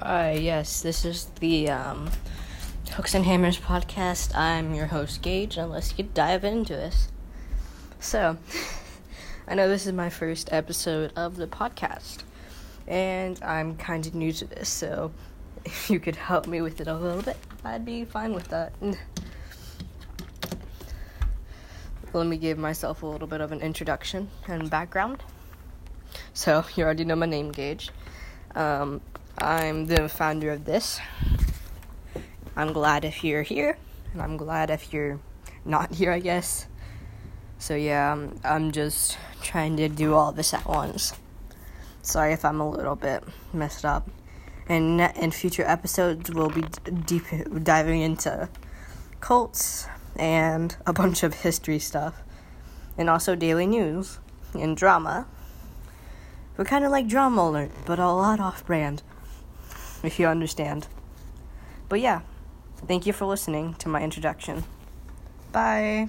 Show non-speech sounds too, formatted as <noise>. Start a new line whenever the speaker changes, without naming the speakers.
Hi, yes, this is the um, Hooks and Hammers podcast. I'm your host, Gage, and let's get dive into this. So, <laughs> I know this is my first episode of the podcast, and I'm kind of new to this, so <laughs> if you could help me with it a little bit, I'd be fine with that. <laughs> Let me give myself a little bit of an introduction and background. So, you already know my name, Gage. Um, I'm the founder of this. I'm glad if you're here, and I'm glad if you're not here, I guess. So, yeah, I'm, just trying to do all this at once. Sorry if I'm a little bit messed up. And in future episodes, we'll be deep diving into cults and a bunch of history stuff, and also daily news and drama. We're kind of like drama alert, but a lot off brand if you understand. But yeah, thank you for listening to my introduction. Bye.